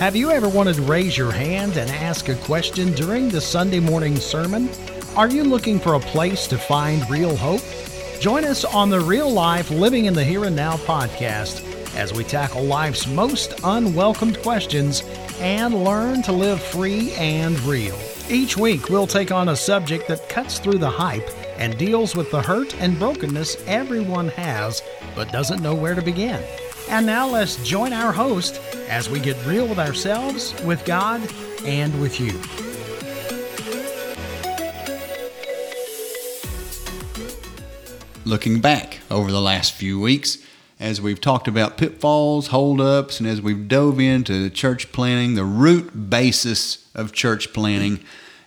Have you ever wanted to raise your hand and ask a question during the Sunday morning sermon? Are you looking for a place to find real hope? Join us on the Real Life Living in the Here and Now podcast as we tackle life's most unwelcomed questions and learn to live free and real. Each week, we'll take on a subject that cuts through the hype and deals with the hurt and brokenness everyone has but doesn't know where to begin. And now let's join our host as we get real with ourselves, with God, and with you. Looking back over the last few weeks, as we've talked about pitfalls, holdups, and as we've dove into church planting, the root basis of church planting,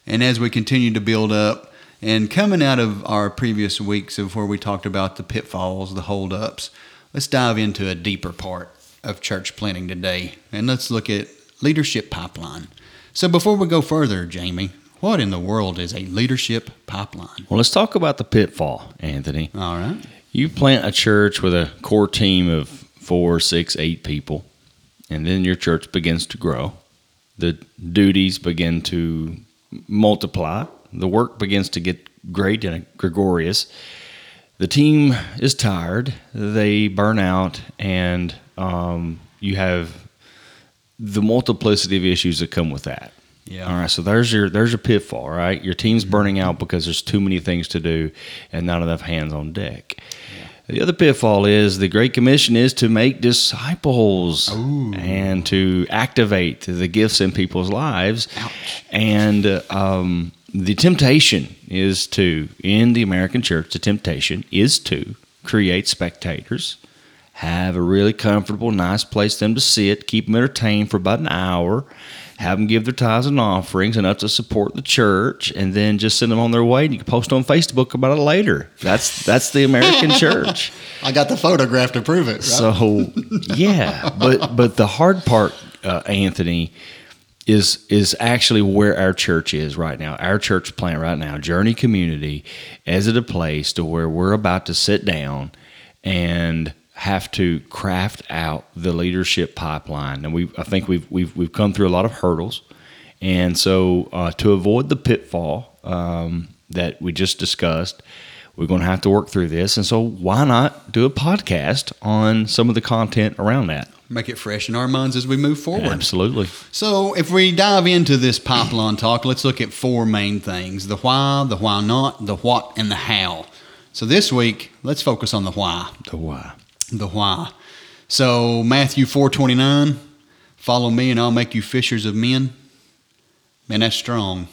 and as we continue to build up, and coming out of our previous weeks of where we talked about the pitfalls, the holdups, let's dive into a deeper part of church planting today, and let's look at leadership pipeline. So before we go further, Jamie, what in the world is a leadership pipeline? Well, let's talk about the pitfall, Anthony. All right. You plant a church with a core team of four, six, eight people, and then your church begins to grow. The duties begin to multiply. The work begins to get great and gregarious. The team is tired. They burn out, and um, you have the multiplicity of issues that come with that. Yeah. All right. So there's your there's your pitfall. Right. Your team's burning out because there's too many things to do and not enough hands on deck. The other pitfall is the Great Commission is to make disciples and to activate the gifts in people's lives. And uh, um, the temptation is to, in the American church, the temptation is to create spectators, have a really comfortable, nice place for them to sit, keep them entertained for about an hour, have them give their tithes and offerings enough to support the church, and then just send them on their way. And you can post on Facebook about it later. That's that's the American church. I got the photograph to prove it. Right? So yeah, but but the hard part, uh, Anthony, is is actually where our church is right now. Our church plant right now, Journey Community, is it a place to where we're about to sit down and have to craft out the leadership pipeline, and we I think we've we've we've come through a lot of hurdles, and so uh, to avoid the pitfall um, that we just discussed, we're going to have to work through this, and so why not do a podcast on some of the content around that? Make it fresh in our minds as we move forward. Absolutely. So, if we dive into this pipeline talk, let's look at four main things the why, the why not, the what, and the how. So, this week, let's focus on the why. The why. The why. So, Matthew 4.29, follow me and I'll make you fishers of men. Man, that's strong.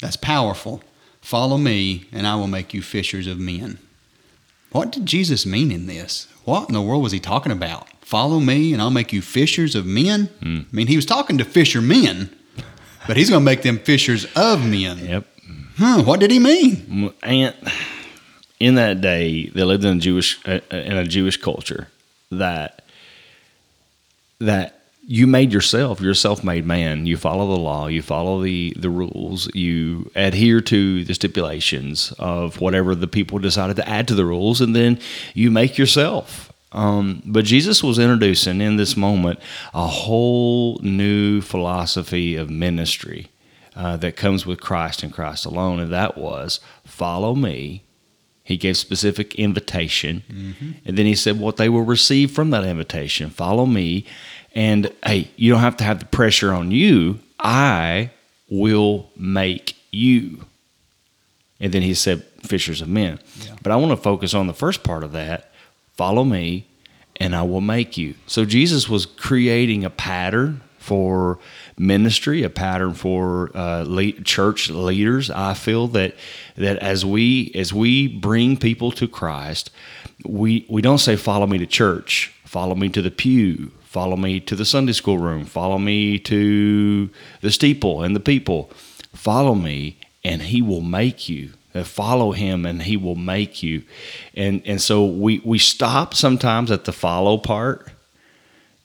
That's powerful. Follow me and I will make you fishers of men. What did Jesus mean in this? What in the world was he talking about? Follow me and I'll make you fishers of men? I mean, he was talking to fishermen, but he's going to make them fishers of men. Yep. Huh, what did he mean? And in that day, they lived in a Jewish uh, in a Jewish culture that that you made yourself. You're a self-made man. You follow the law. You follow the the rules. You adhere to the stipulations of whatever the people decided to add to the rules, and then you make yourself. Um, but Jesus was introducing in this moment a whole new philosophy of ministry uh, that comes with Christ and Christ alone, and that was follow me. He gave specific invitation, and then he said what they will receive from that invitation: follow me. And hey, you don't have to have the pressure on you. I will make you. And then he said, fishers of men. But I want to focus on the first part of that follow me, and I will make you. So Jesus was creating a pattern for ministry, a pattern for uh, church leaders. I feel that that as we as we bring people to Christ, we we don't say follow me to church, follow me to the pew, follow me to the Sunday school room, follow me to the steeple and the people. Follow me, and He will make you. Follow him, and he will make you. And and so we we stop sometimes at the follow part,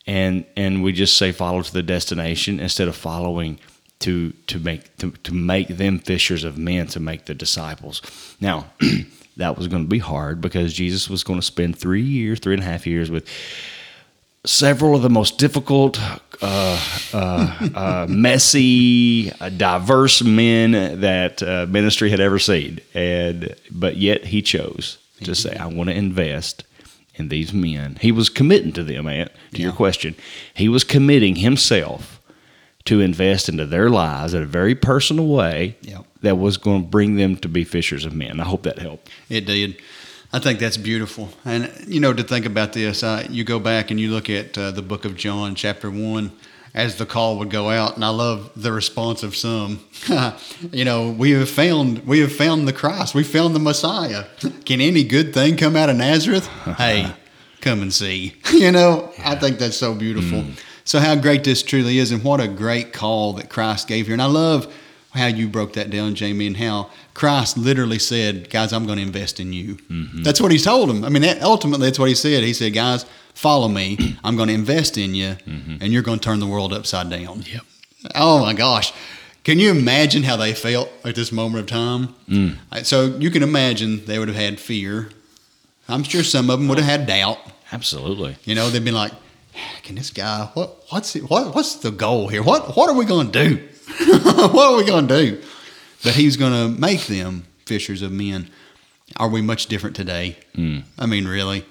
and and we just say follow to the destination instead of following to to make to, to make them fishers of men to make the disciples. Now that was going to be hard because Jesus was going to spend three years, three and a half years with several of the most difficult uh, uh, uh, messy, uh, diverse men that uh, ministry had ever seen, and but yet he chose to say, "I want to invest in these men." He was committing to them. Ant, to your question, he was committing himself to invest into their lives in a very personal way Yep. that was going to bring them to be fishers of men. I hope that helped. It did. I think that's beautiful. And, you know, to think about this, uh, you go back and you look at uh, the book of John, chapter 1, as the call would go out, and I love the response of some. you know, we have found we have found the Christ. We found the Messiah. Can any good thing come out of Nazareth? hey, come and see. you know, I think that's so beautiful. So how great this truly is, and what a great call that Christ gave here. And I love how you broke that down, Jamie, and how Christ literally said, "Guys, I'm going to invest in you." That's what He told them. I mean, that, ultimately, that's what He said. He said, "Guys, follow me. I'm going to invest in you, and you're going to turn the world upside down." Yep. Oh my gosh. Can you imagine how they felt at this moment of time? Mm. So you can imagine they would have had fear. I'm sure some of them would have had doubt. Absolutely. You know, they'd been like, "Can this guy? What? What's it, what? What's the goal here? What? What are we going to do? what are we going to do?" But he's going to make them fishers of men. Are we much different today? Mm. I mean, really.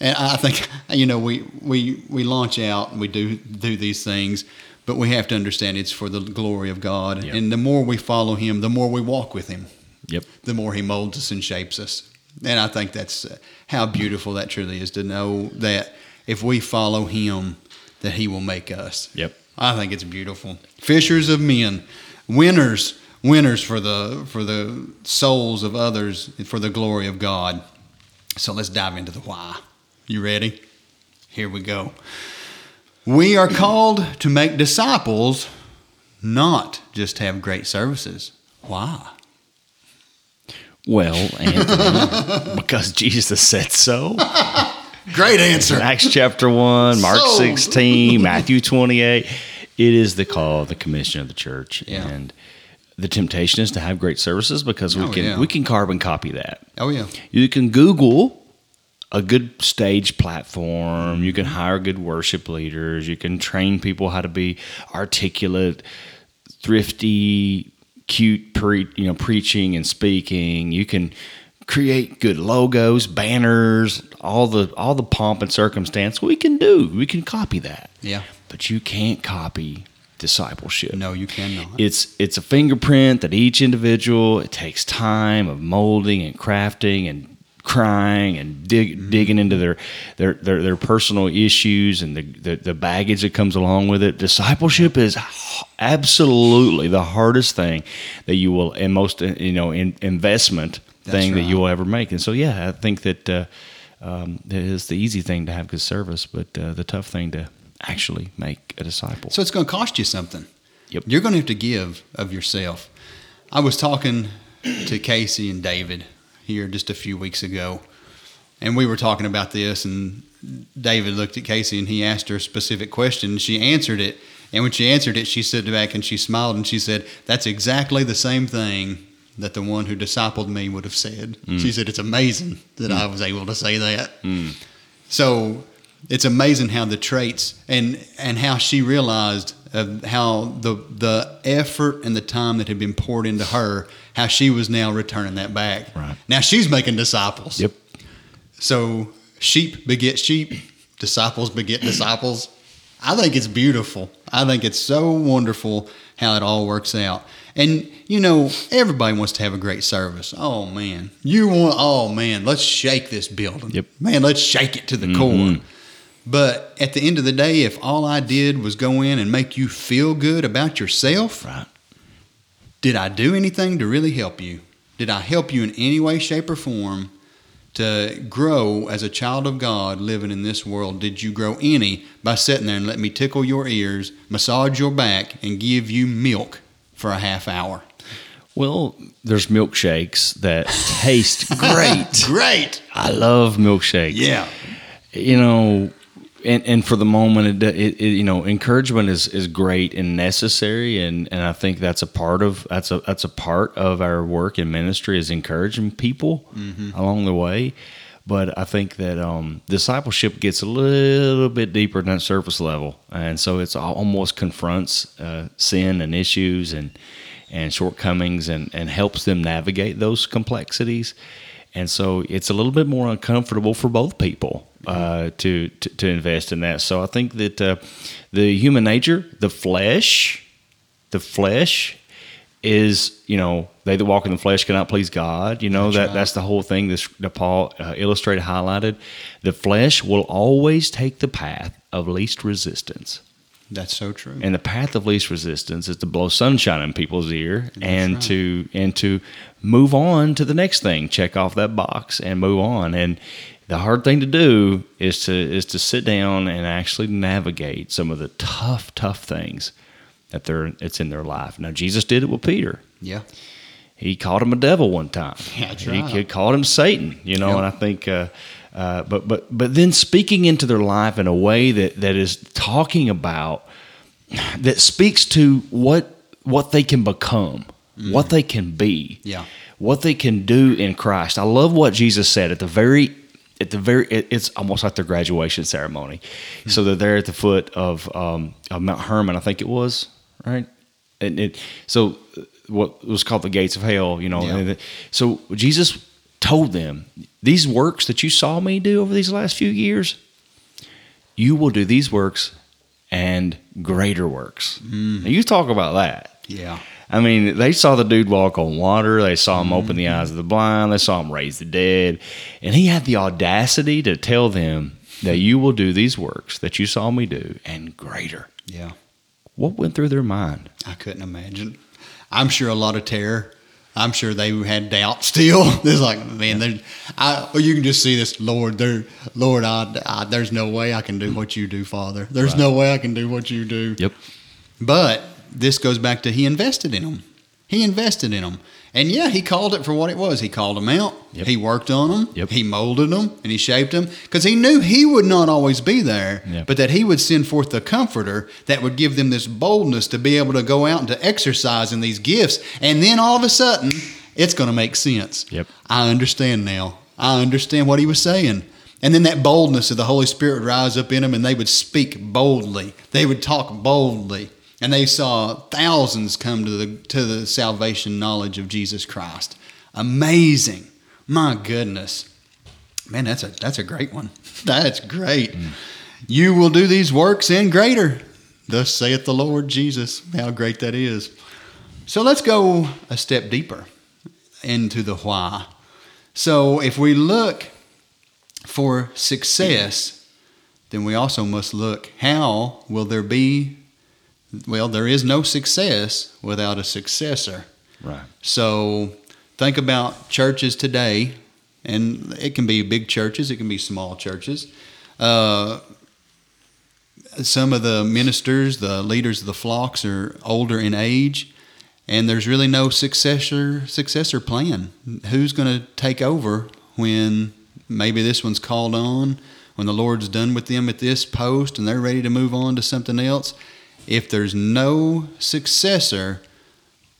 And I think you know we we we launch out and we do do these things, but we have to understand it's for the glory of God. Yep. And the more we follow Him, the more we walk with Him Yep. the more he molds us and shapes us. And I think that's uh, how beautiful that truly is to know that if we follow him, that he will make us. Yep. I think it's beautiful. Fishers of men, winners, winners for the for the souls of others, and for the glory of God. So let's dive into the why. You ready? Here we go. We are called to make disciples, not just have great services. Why? Well, Anthony, because Jesus said so. Great answer. Acts chapter 1, Mark Sold. 16, Matthew 28. It is the call, the commission of the church. Yeah. And the temptation is to have great services because we Oh, can yeah. we can carbon copy that. Oh yeah. You can Google a good stage platform. You can hire good worship leaders. You can train people how to be articulate, thrifty, cute, pre, you know, preaching and speaking. You can create good logos, banners, all the all the pomp and circumstance. We can do. We can copy that. Yeah. But you can't copy discipleship. No, you cannot. It's it's a fingerprint that each individual it takes time of molding and crafting and crying and dig, mm-hmm. digging into their, their their their personal issues and the, the the baggage that comes along with it. Discipleship is absolutely the hardest thing that you will and most you know in, investment Thing that you will ever make. And so yeah, I think that uh, um, is the easy thing to have good service, but uh, the tough thing to actually make a disciple. So it's going to cost you something. Yep. You're going to have to give of yourself. I was talking to Casey and David here just a few weeks ago, and we were talking about this. And David looked at Casey and he asked her a specific question, and she answered it. And when she answered it, she stood back and she smiled and she said, "That's exactly the same thing." That the one who discipled me would have said. Mm. She said, It's amazing that mm. I was able to say that. Mm. So it's amazing how the traits and and how she realized of how the the effort and the time that had been poured into her, how she was now returning that back. Right. Now she's making disciples. Yep. So sheep beget sheep, disciples beget disciples. I think it's beautiful. I think it's so wonderful how it all works out. And you know, everybody wants to have a great service. Oh man, you want? Oh man, let's shake this building. Yep. Man, let's shake it to the mm-hmm. core. But at the end of the day, if all I did was go in and make you feel good about yourself, Right. did I do anything to really help you? Did I help you in any way, shape, or form to grow as a child of God living in this world? Did you grow any by sitting there and let me tickle your ears, massage your back, and give you milk for a half hour? Well, there's milkshakes that taste great. Great. I love milkshakes. Yeah. You know, and, and for the moment, it, it, it you know, encouragement is, is great and necessary, and, and I think that's a part of that's a that's a part of our work in ministry is encouraging people along the way. But I think that um, discipleship gets a little bit deeper than that surface level, and so it's almost confronts uh, sin and issues and and shortcomings and and helps them navigate those complexities. And so it's a little bit more uncomfortable for both people uh, to, to, to invest in that. So I think that uh, the human nature, the flesh, the flesh is you know they that walk in the flesh cannot please God. You know that's that right. that's the whole thing this, that Paul uh, illustrated highlighted. The flesh will always take the path of least resistance. That's so true. And the path of least resistance is to blow sunshine in people's ear that's and right. to and to move on to the next thing. Check off that box and move on. And the hard thing to do is to is to sit down and actually navigate some of the tough, tough things that they're it's in their life. Now Jesus did it with Peter. Yeah. He called him a devil one time. Yeah, he, he called him Satan, you know, yep. and I think uh, uh, but but but then speaking into their life in a way that that is talking about that speaks to what what they can become, mm. what they can be, yeah, what they can do in Christ. I love what Jesus said at the very at the very it's almost like their graduation ceremony. Mm. So they're there at the foot of, um, of Mount Hermon, I think it was right? And it, so what was called the gates of hell, you know. Yeah. So Jesus told them, These works that you saw me do over these last few years, you will do these works and greater works. Mm. Now you talk about that. Yeah. I mean, they saw the dude walk on water. They saw him open the mm-hmm. eyes of the blind. They saw him raise the dead. And he had the audacity to tell them that you will do these works that you saw me do and greater. Yeah. What went through their mind? I couldn't imagine. I'm sure a lot of terror. I'm sure they had doubt still. There's like, man, yeah. I, well, you can just see this, Lord. There, Lord, I, I, there's no way I can do what you do, Father. There's right. no way I can do what you do. Yep. But this goes back to He invested in them. He invested in them. And yeah, he called it for what it was. He called them out. Yep. He worked on them. Yep. He molded them and he shaped them because he knew he would not always be there, yep. but that he would send forth the comforter that would give them this boldness to be able to go out and to exercise in these gifts. And then all of a sudden, it's going to make sense. Yep. I understand now. I understand what he was saying. And then that boldness of the Holy Spirit would rise up in them and they would speak boldly. They would talk boldly and they saw thousands come to the to the salvation knowledge of Jesus Christ. Amazing. My goodness. Man, that's a that's a great one. That's great. Mm. You will do these works and greater. Thus saith the Lord Jesus. How great that is. So let's go a step deeper into the why. So if we look for success, then we also must look how will there be well, there is no success without a successor. Right. So think about churches today, and it can be big churches, it can be small churches. Uh, some of the ministers, the leaders of the flocks, are older in age, and there's really no successor successor plan. Who's going to take over when maybe this one's called on, when the Lord's done with them at this post, and they're ready to move on to something else? If there's no successor,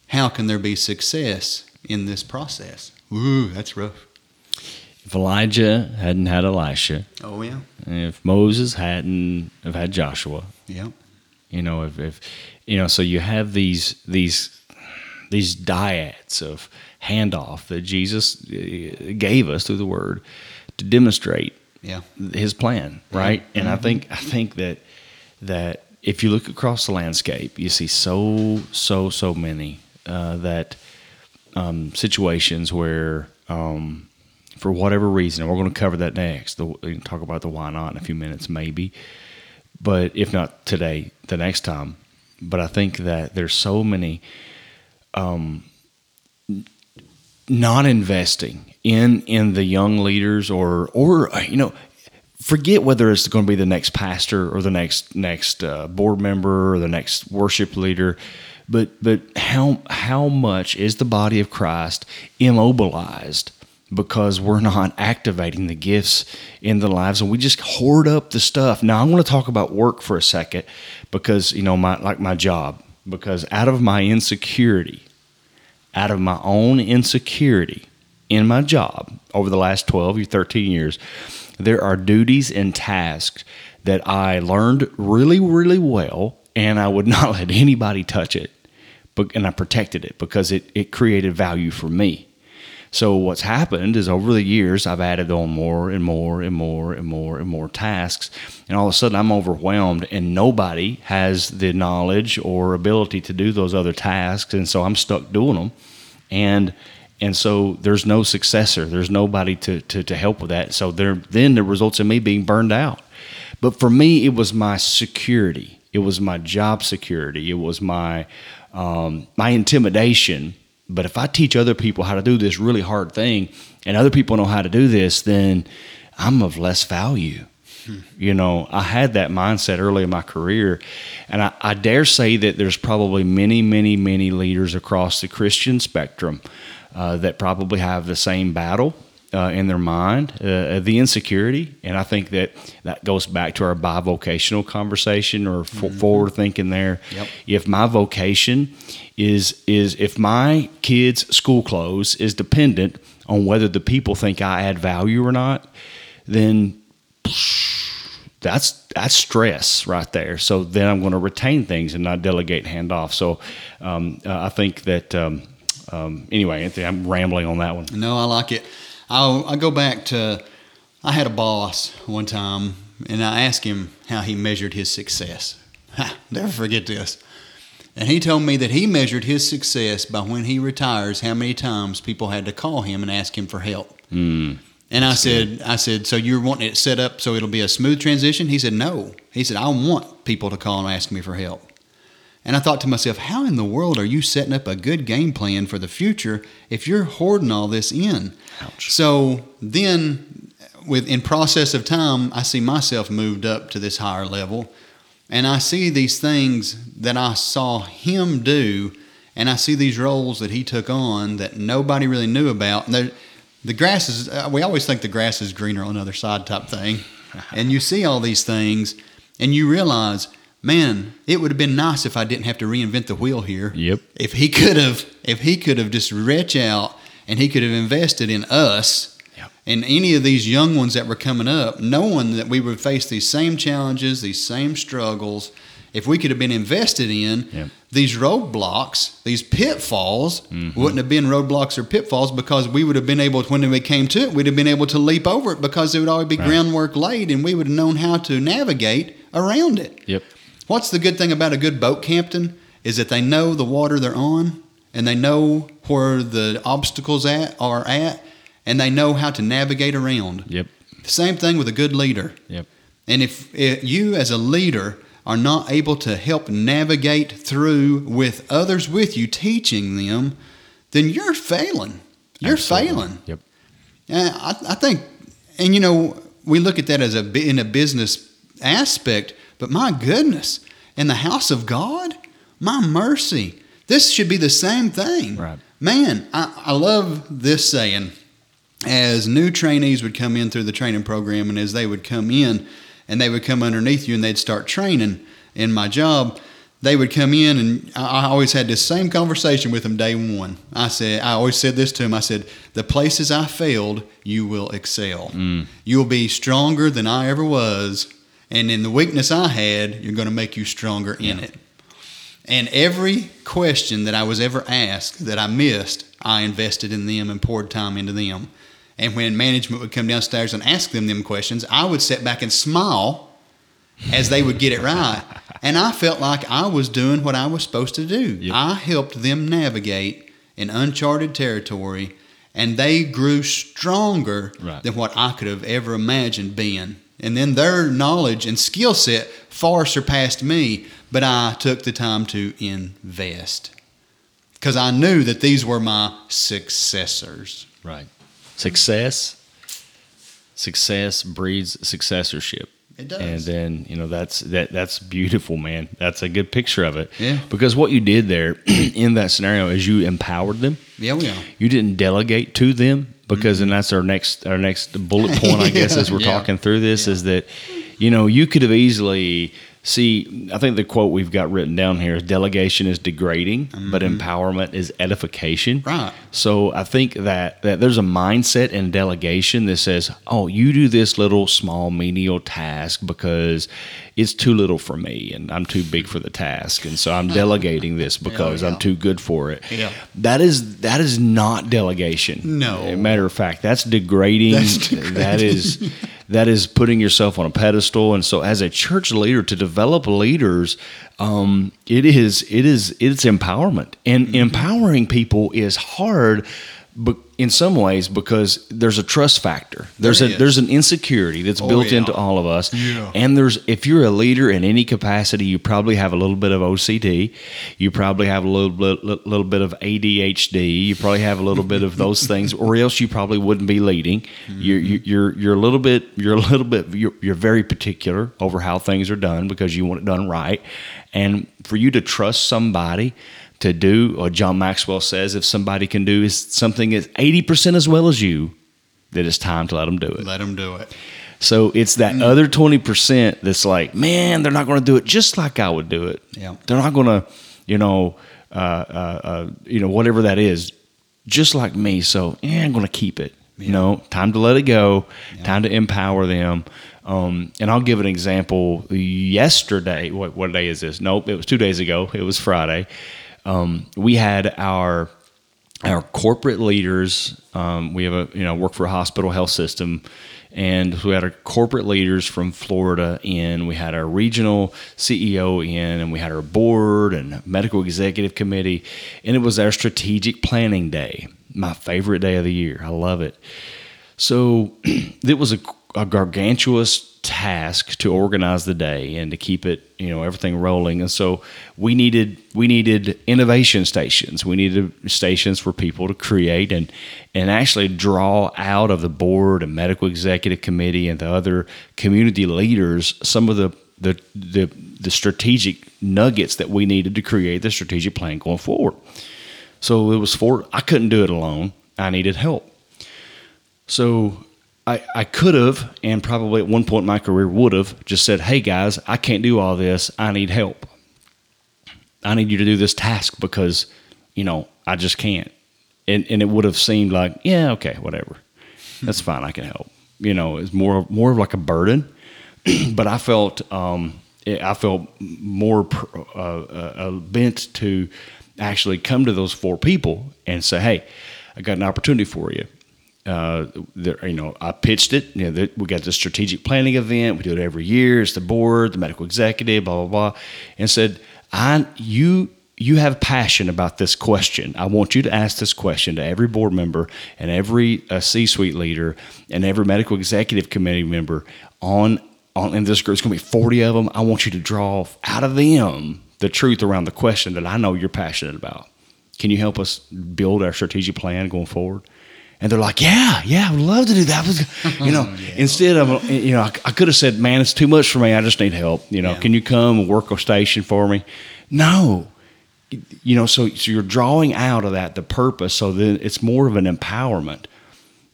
how can there be success in this process? Ooh, that's rough. If Elijah hadn't had Elisha, oh yeah. If Moses hadn't have had Joshua, yeah. You know, if, if you know, so you have these these these dyads of handoff that Jesus uh, gave us through the Word to demonstrate yeah. His plan, right? Yeah. And mm-hmm. I think I think that that if you look across the landscape, you see so so so many uh, that um, situations where, um, for whatever reason, and we're going to cover that next. The, talk about the why not in a few minutes, maybe, but if not today, the next time. But I think that there's so many um, not investing in in the young leaders or or you know forget whether it's going to be the next pastor or the next next uh, board member or the next worship leader but but how how much is the body of Christ immobilized because we're not activating the gifts in the lives? And we just hoard up the stuff. Now i want to talk about work for a second because you know my like my job because out of my insecurity out of my own insecurity in my job over the last 12 or 13 years, there are duties and tasks that I learned really, really well, and I would not let anybody touch it. But, and I protected it because it, it created value for me. So what's happened is over the years I've added on more and more and more and more and more tasks, and all of a sudden I'm overwhelmed, and nobody has the knowledge or ability to do those other tasks, and so I'm stuck doing them, and and so there's no successor, there's nobody to to, to help with that. So there then the results in me being burned out. But for me, it was my security, it was my job security, it was my um, my intimidation but if I teach other people how to do this really hard thing and other people know how to do this, then I'm of less value. Hmm. You know, I had that mindset early in my career. And I, I, dare say that there's probably many, many, many leaders across the Christian spectrum uh, that probably have the same battle uh, in their mind, uh, the insecurity. And I think that that goes back to our bivocational conversation or mm-hmm. forward thinking there. Yep. If my vocation is is if my kids' school clothes is dependent on whether the people think I add value or not, then that's that's stress right there. So then I'm going to retain things and not delegate, hand off. So um, uh, I think that um, um, anyway, I'm rambling on that one. No, I like it. I I go back to I had a boss one time, and I asked him how he measured his success. Ha, never forget this. And he told me that he measured his success by when he retires, how many times people had to call him and ask him for help. Mm. And I said, I said, so you're wanting it set up so it'll be a smooth transition? He said, no. He said, I want people to call and ask me for help. And I thought to myself, how in the world are you setting up a good game plan for the future if you're hoarding all this in? Ouch. So then, with in process of time, I see myself moved up to this higher level, and I see these things that I saw him do, and I see these roles that he took on that nobody really knew about. And the grass is, uh, we always think the grass is greener on the other side type thing. and you see all these things, and you realize – man, it would have been nice if I didn't have to reinvent the wheel here. Yep. If he could have, if he could have just reached out and he could have invested in us yep. and any of these young ones that were coming up, knowing that we would face these same challenges, these same struggles. If we could have been invested in yep. these roadblocks, these pitfalls mm-hmm. wouldn't have been roadblocks or pitfalls because we would have been able, to, when we came to it, we'd have been able to leap over it because there would already be right. groundwork laid and we would have known how to navigate around it. Yep. What's the good thing about a good boat captain is that they know the water they're on and they know where the obstacles at are at and they know how to navigate around. Yep. Same thing with a good leader. Yep. And if, if you as a leader are not able to help navigate through with others with you teaching them, then you're failing. You're Absolutely. failing. Yep. And I, I think, and you know, we look at that as a in a business aspect, but my goodness, in the house of God, my mercy. This should be the same thing. Right. Man, I, I love this saying. As new trainees would come in through the training program, and as they would come in, and they would come underneath you and they'd start training in my job, they would come in and I always had this same conversation with them day one. I said, I always said this to them. I said, the places I failed, you will excel. Mm. You'll be stronger than I ever was and in the weakness I had, you're going to make you stronger in it. And every question that I was ever asked that I missed, I invested in them and poured time into them. And when management would come downstairs and ask them them questions, I would sit back and smile as they would get it right. And I felt like I was doing what I was supposed to do. Yep. I helped them navigate in uncharted territory, and they grew stronger right. than what I could have ever imagined being. And then their knowledge and skill set far surpassed me, but I took the time to invest because I knew that these were my successors. Right. Success, success breeds successorship. It does. And then you know that's that that's beautiful, man. That's a good picture of it. Yeah. Because what you did there in that scenario is you empowered them. Yeah, we are. You didn't delegate to them because mm-hmm. and that's our next our next bullet point, I guess, as we're yeah. talking through this, yeah. is that you know you could have easily See, I think the quote we've got written down here is delegation is degrading, but Mm-hmm. empowerment is edification. Right. So I think that, that there's a mindset in delegation that says, oh, you do this little small menial task because it's too little for me and I'm too big for the task. And so I'm delegating this because yeah. I'm too good for it. Yeah. That is that is not delegation. No. As a matter of fact, that's degrading. That's degrading. That is that is putting yourself on a pedestal. And so as a church leader to develop leaders, um, it is it is it's empowerment. And Mm-hmm. empowering people is hard but in some ways because there's a trust factor. There's There a there's an insecurity that's Oh, built yeah. into all of us. Yeah. And there's if you're a leader in any capacity, you probably have a little bit of OCD. You probably have a little bit little bit of ADHD. You probably have a little bit of those things, or else you probably wouldn't be leading. Mm-hmm. You're you- you're you're a little bit you're a little bit you're, you're very particular over how things are done because you want it done right, and for you to trust somebody to do, or John Maxwell says, if somebody can do is something is eighty percent as well as you, that it's time to let them do it. Let them do it. So it's that Mm. other 20% that's like, man, they're not going to do it just like I would do it. Yeah. They're not going to, you know, uh, uh, uh, you know, whatever that is, just like me. So, yeah, I'm going to keep it. You know, time to let it go, time to empower them. Um, and I'll give an example. Yesterday, what, what day is this? Nope, it was two days ago. It was Friday. Um, we had our our corporate leaders. Um, we have a you know work for a hospital health system, and we had our corporate leaders from Florida in. We had our regional CEO in, and we had our board and medical executive committee, and it was our strategic planning day. My favorite day of the year. I love it. So it was a, a gargantuous task to organize the day and to keep it, you know, everything rolling. And so we needed we needed innovation stations. We needed stations for people to create and and actually draw out of the board and medical executive committee and the other community leaders some of the the the, the strategic nuggets that we needed to create the strategic plan going forward. So it was for I couldn't do it alone. I needed help. So I, I could have, and probably at one point in my career would have, just said, hey guys, I can't do all this. I need help. I need you to do this task because, you know, I just can't. And, and it would have seemed like, yeah, okay, whatever. That's fine. I can help. You know, it's more more of like a burden. but I felt um, I felt more pr- uh, uh, uh, bent to actually come to those four people and say, hey, I got an opportunity for you uh, there, you know, I pitched it. You know, that we got the strategic planning event. We do it every year. It's the board, the medical executive, blah blah blah, and said, "I you you have passion about this question. I want you to ask this question to every board member and every uh, C-suite leader and every medical executive committee member on on. In this group, it's going to be forty of them. I want you to draw out of them the truth around the question that I know you're passionate about. Can you help us build our strategic plan going forward?" And they're like, yeah, yeah, I would love to do that. Was, you know, instead of, you know, I, I could have said, man, it's too much for me. I just need help. You know, Yeah. can you come and work a station for me? No, you know, so, so you're drawing out of that the purpose. So then it's more of an empowerment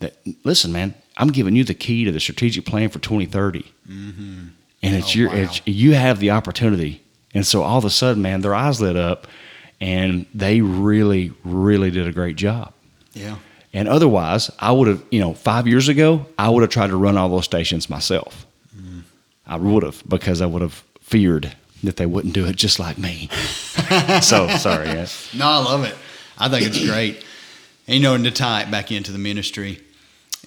that, listen, man, I'm giving you the key to the strategic plan for 2030. Mm-hmm. And it's Oh, your, wow. it's, you have the opportunity. And so all of a sudden, man, their eyes lit up and they really, really did a great job. Yeah. And otherwise, I would have, you know, five years ago, I would have tried to run all those stations myself. I would have because I would have feared that they wouldn't do it just like me. so sorry. Yeah. No, I love it. I think it's great. And you know, and to tie it back into the ministry,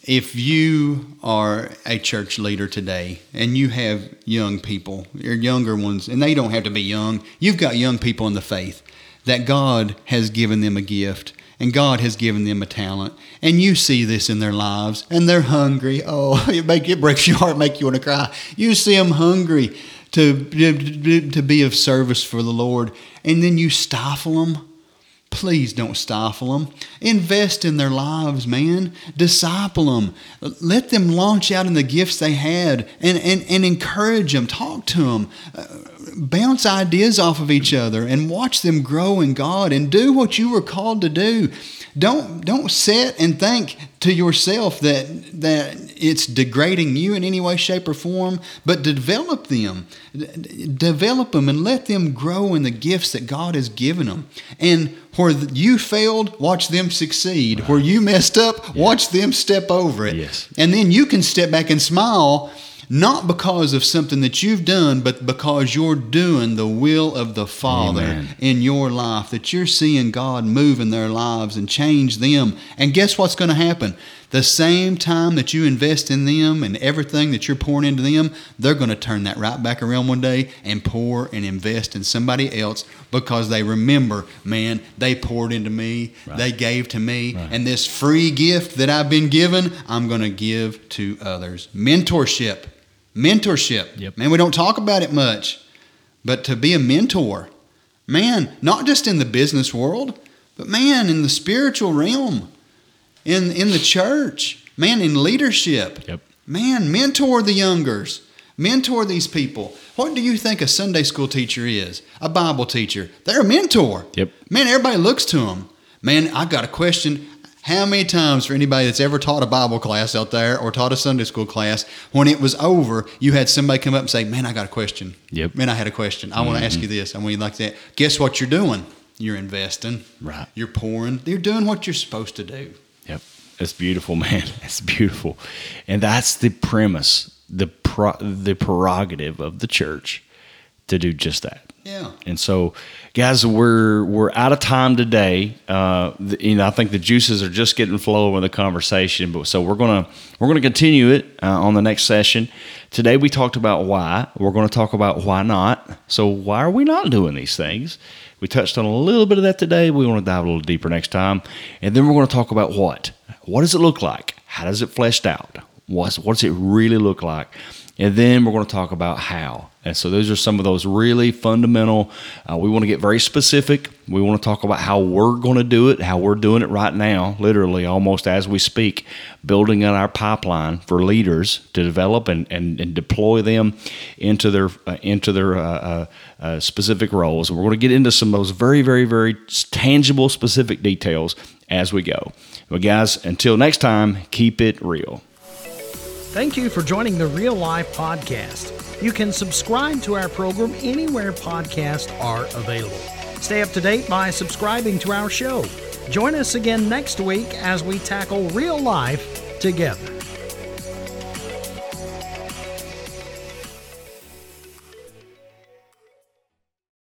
if you are a church leader today and you have young people, your younger ones, and they don't have to be young, you've got young people in the faith that God has given them a gift and God has given them a talent, and you see this in their lives, and they're hungry. Oh, it make it breaks your heart, make you want to cry. You see them hungry to to be of service for the Lord, and then you stifle them. Please don't stifle them. Invest in their lives, man. Disciple them. Let them launch out in the gifts they had and, and, and encourage them. Talk to them. Uh, bounce ideas off of each other and watch them grow in God and do what you were called to do. Don't, don't sit and think to yourself that that it's degrading you in any way, shape, or form, but develop them, D- develop them, and let them grow in the gifts that God has given them. And where you failed, watch them succeed. Where you messed up, watch them step over it. Yes. And then you can step back and smile not because of something that you've done, but because you're doing the will of the Father Amen. in your life, that you're seeing God move in their lives and change them. And guess what's going to happen? The same time that you invest in them and everything that you're pouring into them, they're going to turn that right back around one day and pour and invest in somebody else because they remember, man, they poured into me, they gave to me, and this free gift that I've been given, I'm going to give to others. Mentorship. Mentorship. Yep. Man, we don't talk about it much, but to be a mentor, man, not just in the business world, but man, in the spiritual realm, in in the church, man, in leadership. Yep. Man, mentor the youngers. Mentor these people. What do you think a Sunday school teacher is? A Bible teacher. They're a mentor. Yep. Man, everybody looks to them. Man, I got a question. How many times for anybody that's ever taught a Bible class out there or taught a Sunday school class, when it was over, you had somebody come up and say, Man, I got a question. Yep. Man, I had a question. I want to ask mm-hmm. you this. I want you like that. Guess what you're doing? You're investing. Right. You're pouring. You're doing what you're supposed to do. Yep. It's beautiful, man. It's beautiful. And that's the premise, the pro, the prerogative of the church to do just that. Yeah. And so, guys, we're we're out of time today. Uh, the, you know, I think the juices are just getting flowing with the conversation. But so we're gonna we're gonna continue it uh, on the next session. Today we talked about why. We're to talk about why not. So why are we not doing these things? We touched on a little bit of that today. We want to dive a little deeper next time, and then we're to talk about what. What does it look like? How does it fleshed out? What's what does it really look like? And then we're going to talk about how. And so those are some of those really fundamental. Uh, we want to get very specific. We want to talk about how we're going to do it, how we're doing it right now, literally almost as we speak, building out our pipeline for leaders to develop and, and, and deploy them into their uh, into their uh, uh, uh, specific roles. And we're going to get into some of those very, very, very tangible, specific details as we go. But guys, until next time, keep it real. Thank you for joining the Real Life Podcast. You can subscribe to our program anywhere podcasts are available. Stay up to date by subscribing to our show. Join us again next week as we tackle real life together.